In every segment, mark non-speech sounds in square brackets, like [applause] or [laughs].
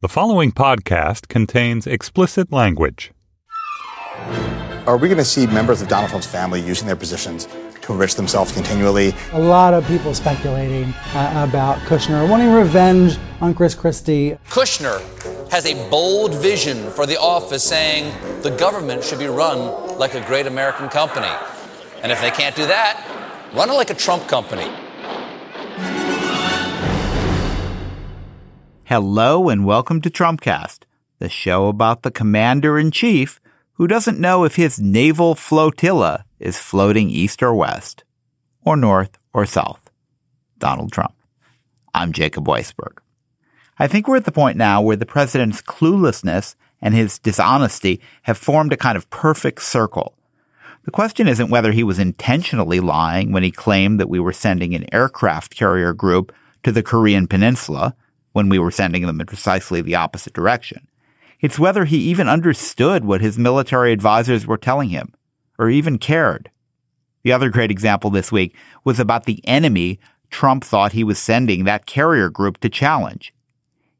The following podcast contains explicit language. Are we going to see members of Donald Trump's family using their positions to enrich themselves continually? A lot of people speculating uh, about Kushner wanting revenge on Chris Christie. Kushner has a bold vision for the office saying the government should be run like a great American company. And if they can't do that, run it like a Trump company. Hello and welcome to Trumpcast, the show about the commander in chief who doesn't know if his naval flotilla is floating east or west, or north or south. Donald Trump. I'm Jacob Weisberg. I think we're at the point now where the president's cluelessness and his dishonesty have formed a kind of perfect circle. The question isn't whether he was intentionally lying when he claimed that we were sending an aircraft carrier group to the Korean Peninsula when we were sending them in precisely the opposite direction. It's whether he even understood what his military advisors were telling him, or even cared. The other great example this week was about the enemy Trump thought he was sending that carrier group to challenge.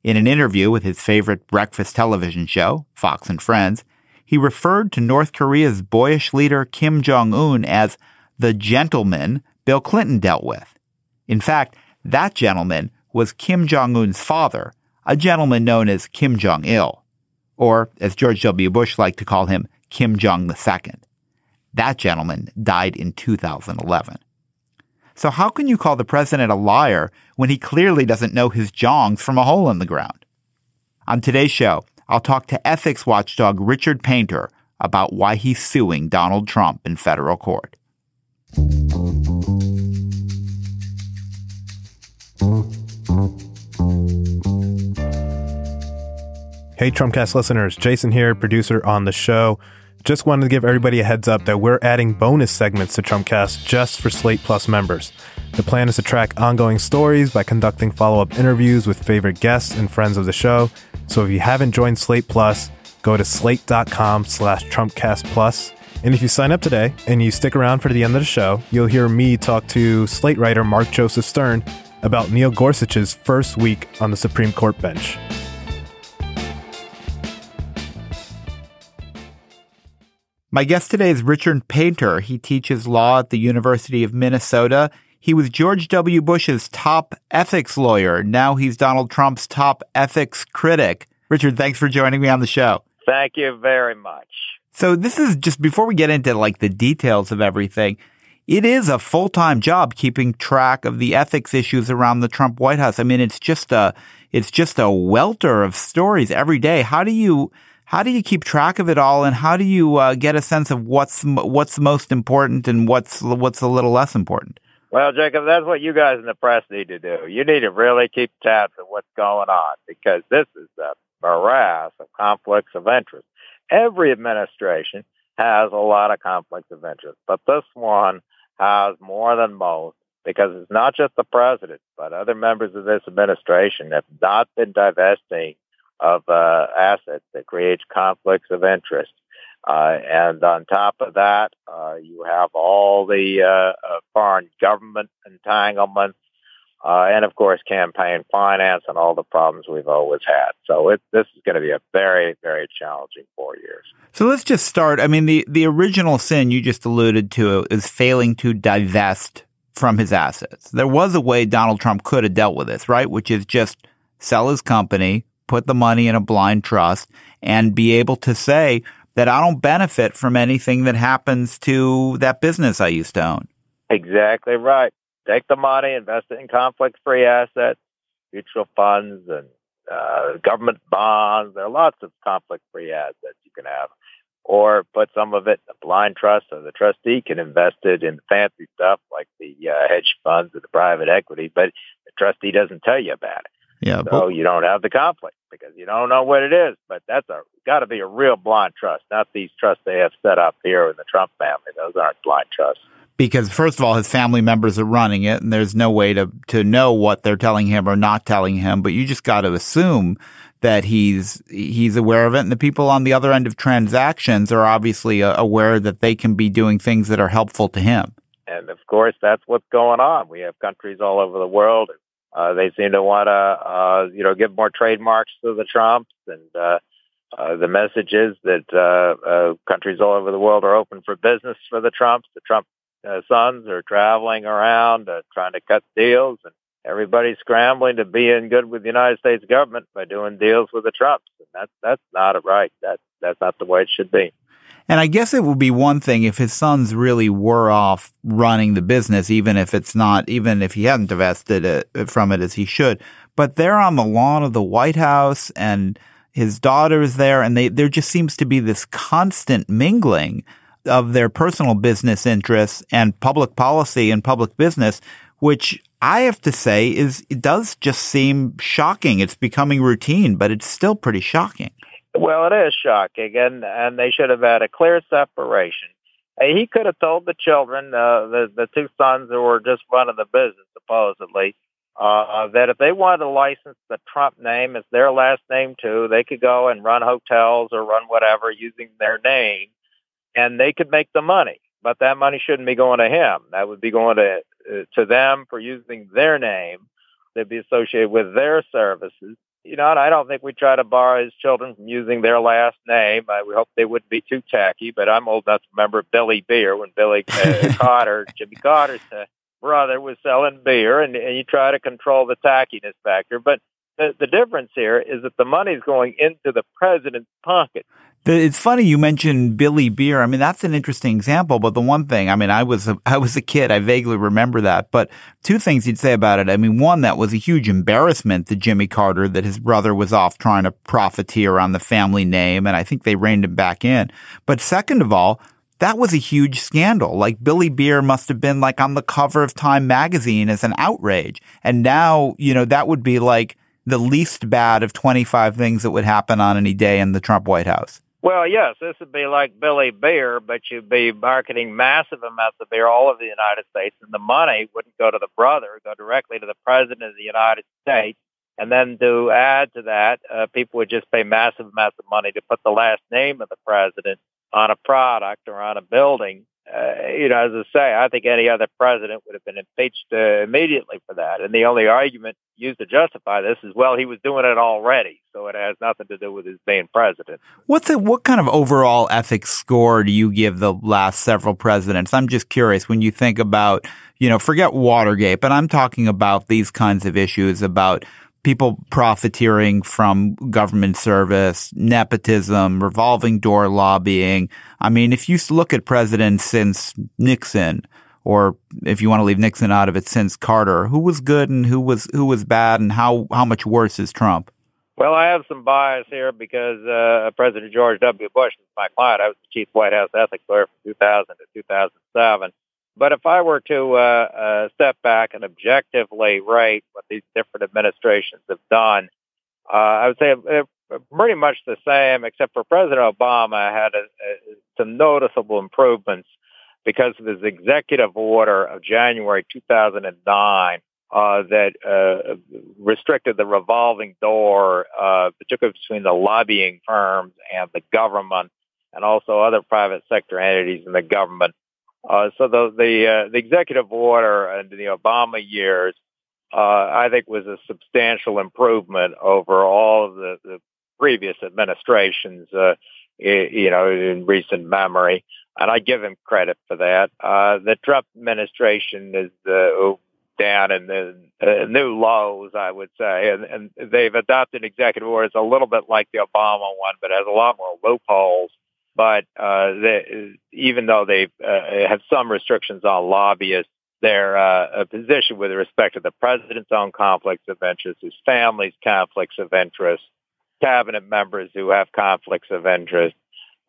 In an interview with his favorite breakfast television show, Fox and Friends, he referred to North Korea's boyish leader Kim Jong un as the gentleman Bill Clinton dealt with. In fact, that gentleman was Kim Jong un's father, a gentleman known as Kim Jong il, or as George W. Bush liked to call him, Kim Jong II. That gentleman died in 2011. So how can you call the president a liar when he clearly doesn't know his jongs from a hole in the ground? On today's show, I'll talk to ethics watchdog Richard Painter about why he's suing Donald Trump in federal court. Hey, Trumpcast listeners, Jason here, producer on the show. Just wanted to give everybody a heads up that we're adding bonus segments to Trumpcast just for Slate Plus members. The plan is to track ongoing stories by conducting follow up interviews with favorite guests and friends of the show. So if you haven't joined Slate Plus, go to slate.com slash Trumpcast Plus. And if you sign up today and you stick around for the end of the show, you'll hear me talk to Slate writer Mark Joseph Stern about Neil Gorsuch's first week on the Supreme Court bench. My guest today is Richard Painter. He teaches law at the University of Minnesota. He was George W. Bush's top ethics lawyer. Now he's Donald Trump's top ethics critic. Richard, thanks for joining me on the show. Thank you very much. So this is just before we get into like the details of everything. It is a full-time job keeping track of the ethics issues around the Trump White House. I mean, it's just a it's just a welter of stories every day. How do you how do you keep track of it all, and how do you uh, get a sense of what's what's most important and what's what's a little less important? Well, Jacob, that's what you guys in the press need to do. You need to really keep tabs of what's going on because this is a morass of conflicts of interest. Every administration has a lot of conflicts of interest, but this one has more than most because it's not just the president, but other members of this administration have not been divesting of uh, assets that creates conflicts of interest. Uh, and on top of that, uh, you have all the uh, uh, foreign government entanglements, uh, and of course, campaign finance and all the problems we've always had. So it, this is going to be a very, very challenging four years. So let's just start. I mean, the, the original sin you just alluded to is failing to divest from his assets. There was a way Donald Trump could have dealt with this, right? Which is just sell his company, put the money in a blind trust and be able to say that I don't benefit from anything that happens to that business I used to own. Exactly right. Take the money, invest it in conflict-free assets, mutual funds, and uh, government bonds. There are lots of conflict-free assets you can have. Or put some of it in a blind trust so the trustee can invest it in fancy stuff like the uh, hedge funds and the private equity, but the trustee doesn't tell you about it. Yeah, so but, you don't have the conflict because you don't know what it is. But that's a got to be a real blind trust, not these trusts they have set up here in the Trump family. Those aren't blind trusts because first of all, his family members are running it, and there's no way to to know what they're telling him or not telling him. But you just got to assume that he's he's aware of it, and the people on the other end of transactions are obviously uh, aware that they can be doing things that are helpful to him. And of course, that's what's going on. We have countries all over the world. Uh, they seem to want to, uh, you know, give more trademarks to the Trumps, and uh, uh, the message is that uh, uh, countries all over the world are open for business for the Trumps. The Trump uh, sons are traveling around uh, trying to cut deals, and everybody's scrambling to be in good with the United States government by doing deals with the Trumps. And that's that's not right. That that's not the way it should be. And I guess it would be one thing if his sons really were off running the business, even if it's not, even if he hadn't divested it uh, from it as he should. But they're on the lawn of the White House and his daughter's there, and they, there just seems to be this constant mingling of their personal business interests and public policy and public business, which I have to say is it does just seem shocking. It's becoming routine, but it's still pretty shocking. Well, it is shocking, and and they should have had a clear separation. He could have told the children, uh, the the two sons who were just running the business, supposedly, uh, that if they wanted to license the Trump name as their last name too, they could go and run hotels or run whatever using their name, and they could make the money. But that money shouldn't be going to him. That would be going to uh, to them for using their name. They'd be associated with their services. You know, and I don't think we try to bar his children from using their last name. I we hope they wouldn't be too tacky. But I'm old enough to remember Billy Beer when Billy uh, [laughs] Carter, Jimmy Carter's uh, brother, was selling beer, and, and you try to control the tackiness factor. But the, the difference here is that the money's going into the president's pocket. It's funny you mentioned Billy Beer. I mean, that's an interesting example. But the one thing, I mean, I was a, [laughs] I was a kid. I vaguely remember that. But two things you'd say about it. I mean, one that was a huge embarrassment to Jimmy Carter that his brother was off trying to profiteer on the family name, and I think they reined him back in. But second of all, that was a huge scandal. Like Billy Beer must have been like on the cover of Time magazine as an outrage. And now, you know, that would be like the least bad of 25 things that would happen on any day in the Trump White House. Well, yes, this would be like Billy Beer, but you'd be marketing massive amounts of beer all over the United States, and the money wouldn't go to the brother, go directly to the president of the United States. And then to add to that, uh, people would just pay massive amounts of money to put the last name of the president on a product or on a building uh, you know, as I say, I think any other president would have been impeached uh, immediately for that. And the only argument used to justify this is, well, he was doing it already, so it has nothing to do with his being president. What's it? What kind of overall ethics score do you give the last several presidents? I'm just curious when you think about, you know, forget Watergate, but I'm talking about these kinds of issues about people profiteering from government service, nepotism, revolving door lobbying. I mean, if you look at presidents since Nixon, or if you want to leave Nixon out of it, since Carter, who was good and who was who was bad, and how how much worse is Trump? Well, I have some bias here because uh, President George W. Bush is my client. I was the chief White House ethics lawyer from 2000 to 2007. But if I were to uh, uh, step back and objectively rate what these different administrations have done, uh, I would say pretty much the same, except for President Obama had a, a, some noticeable improvements because of his executive order of January 2009 uh, that uh, restricted the revolving door, uh, particularly between the lobbying firms and the government, and also other private sector entities in the government uh, so the the, uh, the executive order in the Obama years, uh, I think, was a substantial improvement over all of the, the previous administrations. Uh, you know, in recent memory, and I give him credit for that. Uh, the Trump administration is uh, down in the uh, new lows, I would say, and, and they've adopted executive orders a little bit like the Obama one, but has a lot more loopholes. But uh, they, even though they uh, have some restrictions on lobbyists, their uh, position with respect to the president's own conflicts of interest, his family's conflicts of interest, cabinet members who have conflicts of interest,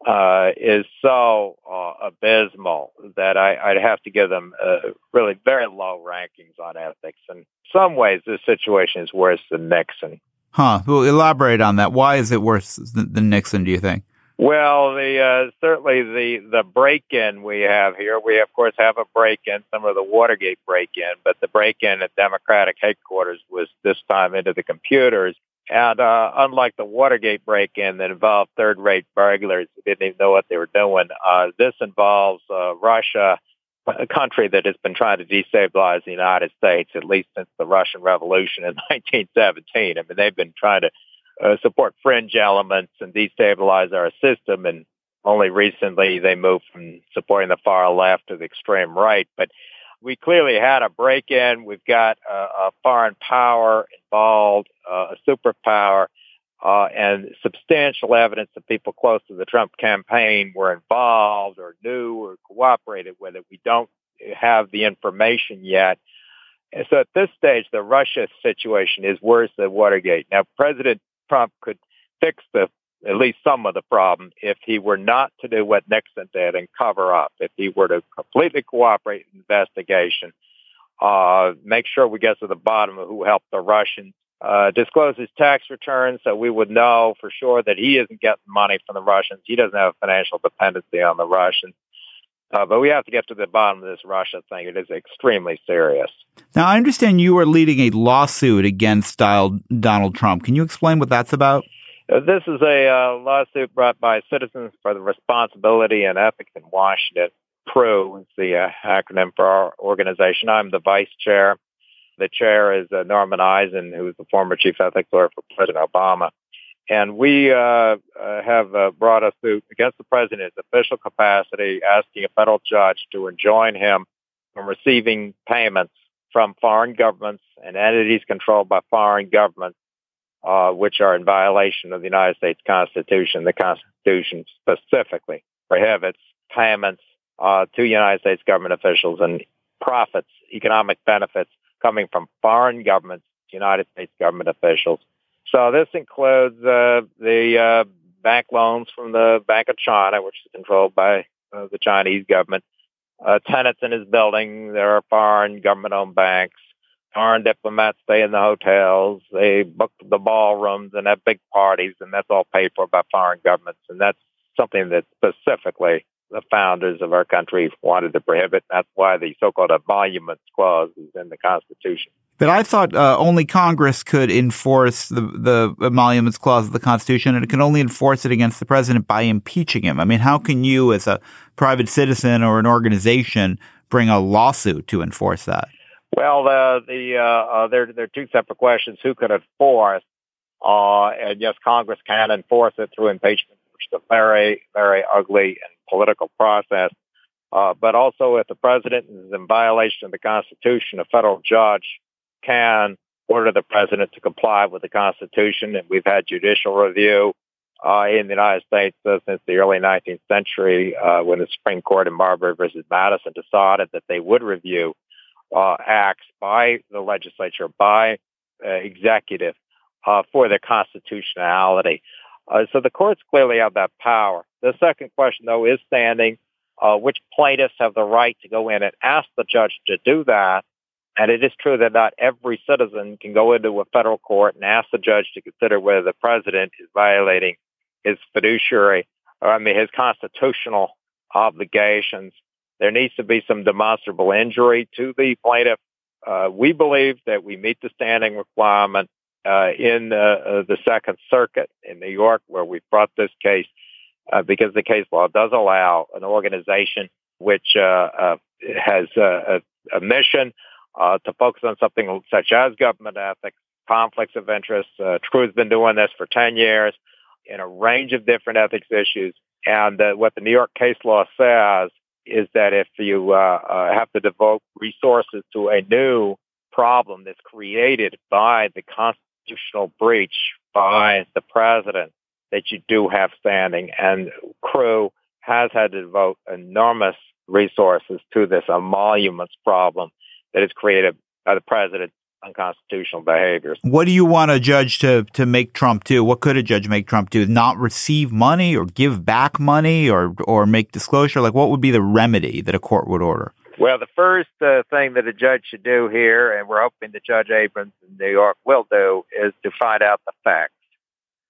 uh, is so uh, abysmal that I, would have to give them uh, really very low rankings on ethics. In some ways, this situation is worse than Nixon. Huh. Well, elaborate on that. Why is it worse than Nixon? Do you think? Well, the uh, certainly the the break-in we have here. We of course have a break-in, some of the Watergate break-in, but the break-in at Democratic headquarters was this time into the computers. And uh, unlike the Watergate break-in that involved third-rate burglars who didn't even know what they were doing, uh, this involves uh, Russia, a country that has been trying to destabilize the United States at least since the Russian Revolution in [laughs] 1917. I mean, they've been trying to uh, support fringe elements and destabilize our system. And only recently they moved from supporting the far left to the extreme right. But we clearly had a break-in. We've got a, a foreign power involved, uh, a superpower, uh, and substantial evidence that people close to the Trump campaign were involved or knew or cooperated with it. We don't have the information yet. And so at this stage, the Russia situation is worse than Watergate. Now, President Trump could fix the at least some of the problem if he were not to do what Nixon did and cover up. If he were to completely cooperate in the investigation, uh, make sure we get to the bottom of who helped the Russians, uh, disclose his tax returns so we would know for sure that he isn't getting money from the Russians. He doesn't have a financial dependency on the Russians. Uh, but we have to get to the bottom of this Russia thing. It is extremely serious. Now, I understand you are leading a lawsuit against Donald Trump. Can you explain what that's about? Uh, this is a uh, lawsuit brought by Citizens for the Responsibility and Ethics in Washington. CREW is the uh, acronym for our organization. I'm the vice chair. The chair is uh, Norman Eisen, who is the former chief ethics lawyer for President Obama. And we uh, uh, have uh, brought a suit against the president in his official capacity, asking a federal judge to enjoin him from receiving payments from foreign governments and entities controlled by foreign governments, uh, which are in violation of the United States Constitution. The Constitution specifically prohibits payments uh, to United States government officials and profits, economic benefits coming from foreign governments, United States government officials so this includes uh, the uh, bank loans from the Bank of China, which is controlled by uh, the Chinese government. Uh, tenants in his building, there are foreign government-owned banks. Foreign diplomats stay in the hotels. They book the ballrooms and have big parties, and that's all paid for by foreign governments. And that's something that specifically the founders of our country wanted to prohibit. That's why the so-called emoluments clause is in the Constitution. But I thought uh, only Congress could enforce the, the emoluments clause of the Constitution, and it can only enforce it against the president by impeaching him. I mean, how can you, as a private citizen or an organization, bring a lawsuit to enforce that? Well, uh, the uh, uh, there there are two separate questions: who could enforce? Uh, and yes, Congress can enforce it through impeachment, which is a very very ugly and political process. Uh, but also, if the president is in violation of the Constitution, a federal judge can order the president to comply with the Constitution. And we've had judicial review uh, in the United States uh, since the early 19th century uh, when the Supreme Court in Marbury versus Madison decided that they would review uh, acts by the legislature, by uh, executive, uh, for their constitutionality. so the courts clearly have that power. The second question, though, is standing. which plaintiffs have the right to go in and ask the judge to do that? And it is true that not every citizen can go into a federal court and ask the judge to consider whether the president is violating his fiduciary, or I mean, his constitutional obligations. There needs to be some demonstrable injury to the plaintiff. Uh, we believe that we meet the standing requirement uh, in uh, uh the Second Circuit in New York, where we brought this case, uh, because the case law does allow an organization which uh, has a, a mission uh, to focus on something such as government ethics, conflicts of interest. Uh, CREW's been doing this for 10 years in a range of different ethics issues. And uh, what the New York case law says is that if you uh, uh, have to devote resources to a new problem that's created by the constitutional breach by the president that you do have standing. And Crew has had to devote enormous resources to this emoluments problem that is created by the president unconstitutional behaviors. What do you want a judge to, to make Trump do? What could a judge make Trump do? Not receive money or give back money or, or make disclosure? Like what would be the remedy that a court would order? Well, the first uh, thing that a judge should do here, and we're hoping that Judge Abrams in New York will do, is to find out the facts,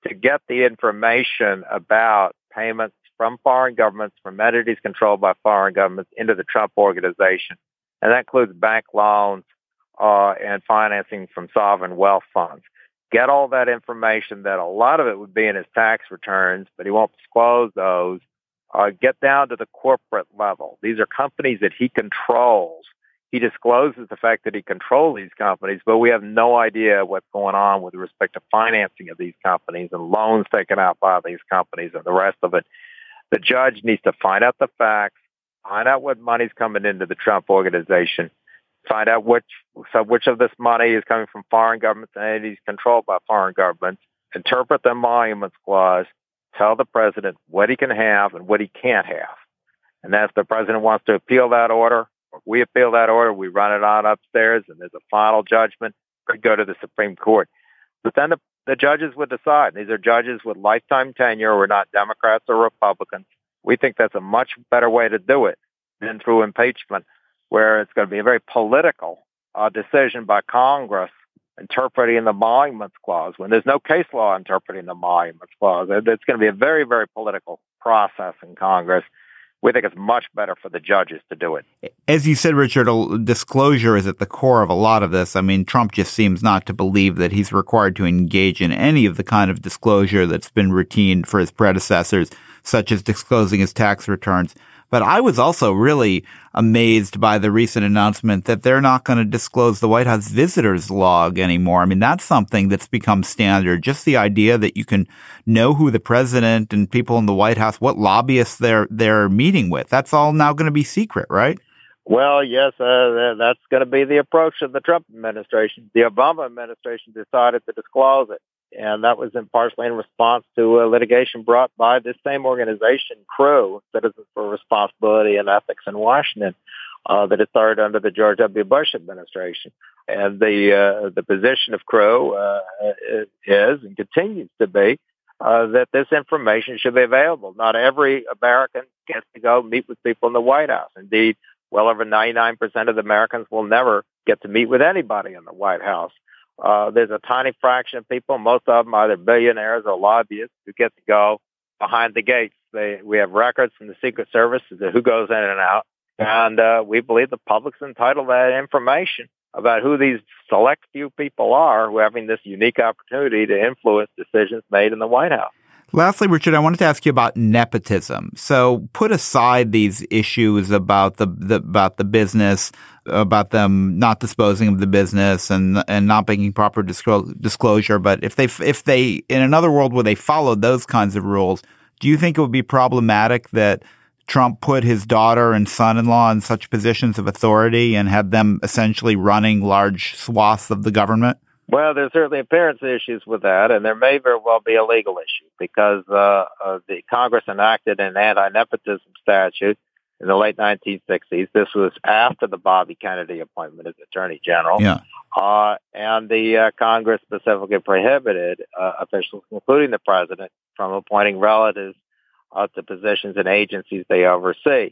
to get the information about payments from foreign governments, from entities controlled by foreign governments into the Trump organization. And that includes bank loans, uh, and financing from sovereign wealth funds. Get all that information that a lot of it would be in his tax returns, but he won't disclose those. Uh, get down to the corporate level. These are companies that he controls. He discloses the fact that he controls these companies, but we have no idea what's going on with respect to financing of these companies and loans taken out by these companies and the rest of it. The judge needs to find out the facts, find out what money's coming into the Trump organization, find out which so which of this money is coming from foreign governments and entities controlled by foreign governments, interpret the emoluments clause, tell the president what he can have and what he can't have. And if the president wants to appeal that order, or we appeal that order, we run it on upstairs and there's a final judgment, could go to the Supreme Court. But then the, the judges would decide. These are judges with lifetime tenure. We're not Democrats or Republicans. We think that's a much better way to do it than through impeachment where it's going to be a very political uh, decision by Congress interpreting the emoluments clause when there's no case law interpreting the emoluments clause. It's going to be a very, very political process in Congress. We think it's much better for the judges to do it. As you said, Richard, disclosure is at the core of a lot of this. I mean, Trump just seems not to believe that he's required to engage in any of the kind of disclosure that's been routine for his predecessors, such as disclosing his tax returns. But I was also really amazed by the recent announcement that they're not going to disclose the White House visitors log anymore. I mean, that's something that's become standard. Just the idea that you can know who the president and people in the White House, what lobbyists they're, they're meeting with. That's all now going to be secret, right? Well, yes, uh, that's going to be the approach of the Trump administration. The Obama administration decided to disclose it and that was in partially in response to a litigation brought by this same organization, CREW, Citizens for Responsibility and Ethics in Washington, uh, that it started under the George W. Bush administration. And the uh, the position of CREW uh, is and continues to be uh, that this information should be available. Not every American gets to go meet with people in the White House. Indeed, well over 99% of the Americans will never get to meet with anybody in the White House. Uh, there's a tiny fraction of people, most of them are either billionaires or lobbyists, who get to go behind the gates. They, we have records from the Secret Service as to who goes in and out, and uh, we believe the public's entitled to that information about who these select few people are who are having this unique opportunity to influence decisions made in the White House. Lastly, Richard, I wanted to ask you about nepotism. So put aside these issues about the, the, about the business, about them not disposing of the business and and not making proper disclosure. But if they if they in another world where they followed those kinds of rules, do you think it would be problematic that Trump put his daughter and son-in-law in such positions of authority and had them essentially running large swaths of the government? Well, there's certainly appearance issues with that, and there may very well be a legal issue because uh, uh, the Congress enacted an anti-nepotism statute in the late 1960s. This was after the Bobby Kennedy appointment as Attorney General. Yeah. Uh, and the uh, Congress specifically prohibited uh, officials, including the president, from appointing relatives uh, to positions in agencies they oversee.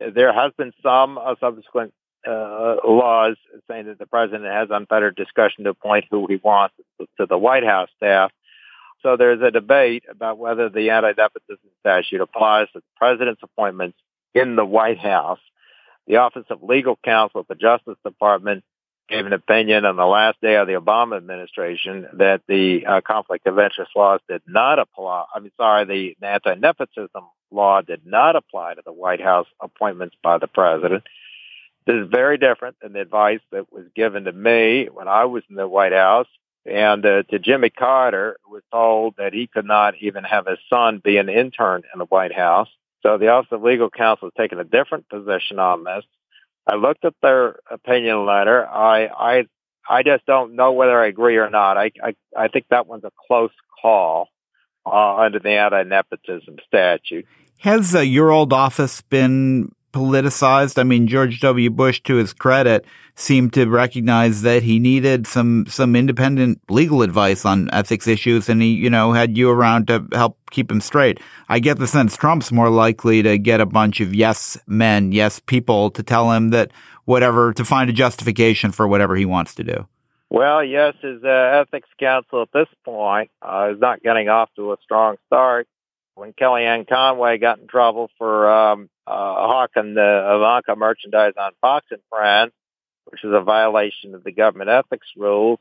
There has been some subsequent uh, laws saying that the president has unfettered discretion to appoint who he wants to the White House staff. So there's a debate about whether the anti-nepotism statute applies to the president's appointments in the White House. The Office of Legal Counsel at the Justice Department gave an opinion on the last day of the Obama administration that the uh, conflict of interest laws did not apply. I mean, sorry, the anti-nepotism law did not apply to the White House appointments by the president. This is very different than the advice that was given to me when I was in the White House and uh, to Jimmy Carter, who was told that he could not even have his son be an intern in the White House. So the Office of Legal Counsel has taken a different position on this. I looked at their opinion letter. I, I, I just don't know whether I agree or not. I I, I think that one's a close call uh, under the anti-nepotism statute. Has uh, your old office been politicized? I mean, George W. Bush, to his credit, seemed to recognize that he needed some some independent legal advice on ethics issues, and he, you know, had you around to help keep him straight. I get the sense Trump's more likely to get a bunch of yes men, yes people to tell him that whatever to find a justification for whatever he wants to do. Well, yes, his uh, ethics counsel at this point uh, is not getting off to a strong start. When Kellyanne Conway got in trouble for um, uh, hawking the Ivanka merchandise on Fox and Friends, which is a violation of the government ethics rules,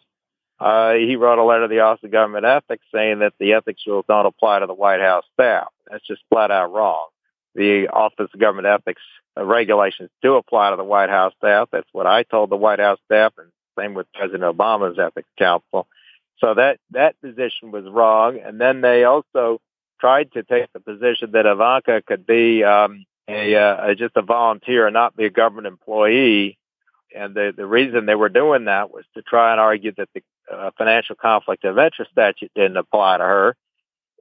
uh, he wrote a letter to the Office of Government Ethics saying that the ethics rules don't apply to the White House staff. That's just flat out wrong. The Office of Government Ethics regulations do apply to the White House staff. That's what I told the White House staff, and same with President Obama's ethics counsel. So that that position was wrong. And then they also tried to take the position that Ivanka could be um, a uh, just a volunteer and not be a government employee. And the the reason they were doing that was to try and argue that the uh, financial conflict of interest statute didn't apply to her.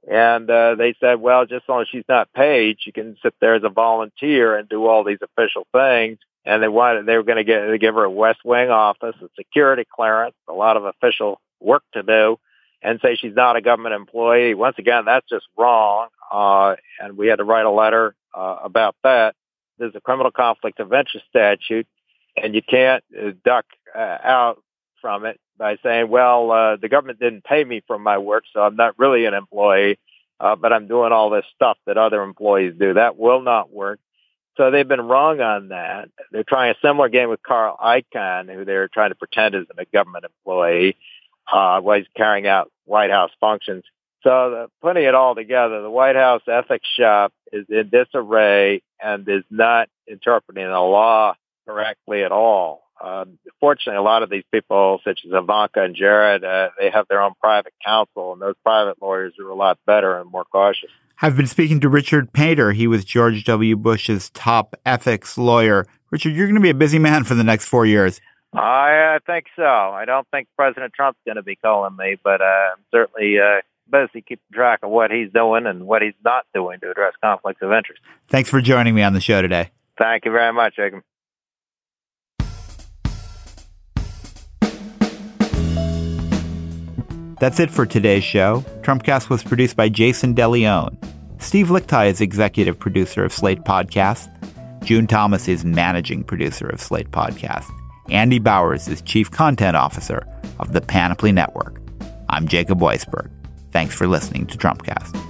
And uh, they said, well, just as long as she's not paid, she can sit there as a volunteer and do all these official things. And they wanted, they were going to give her a West Wing office, a security clearance, a lot of official work to do, and say she's not a government employee. Once again, that's just wrong. Uh, and we had to write a letter uh, about that. There's a criminal conflict of interest statute, and you can't uh, duck uh, out from it by saying, well, uh, the government didn't pay me for my work, so I'm not really an employee, uh, but I'm doing all this stuff that other employees do. That will not work. So they've been wrong on that. They're trying a similar game with Carl Icahn, who they're trying to pretend isn't a government employee uh, he's carrying out White House functions. So the, putting it all together, the White House ethics shop is in disarray and is not interpreting the law correctly at all. Uh, fortunately, a lot of these people, such as Ivanka and Jared, uh, they have their own private counsel, and those private lawyers are a lot better and more cautious. I've been speaking to Richard Painter. He was George W. Bush's top ethics lawyer. Richard, you're going to be a busy man for the next four years. I uh, think so. I don't think President Trump's going to be calling me, but uh, I'm certainly uh, busy keeping track of what he's doing and what he's not doing to address conflicts of interest. Thanks for joining me on the show today. Thank you very much, Jacob. That's it for today's show. Trumpcast was produced by Jason DeLeon. Steve Lickteig is executive producer of Slate Podcast. June Thomas is managing producer of Slate Podcast. Andy Bowers is chief content officer of the Panoply Network. I'm Jacob Weisberg. Thanks for listening to Trumpcast.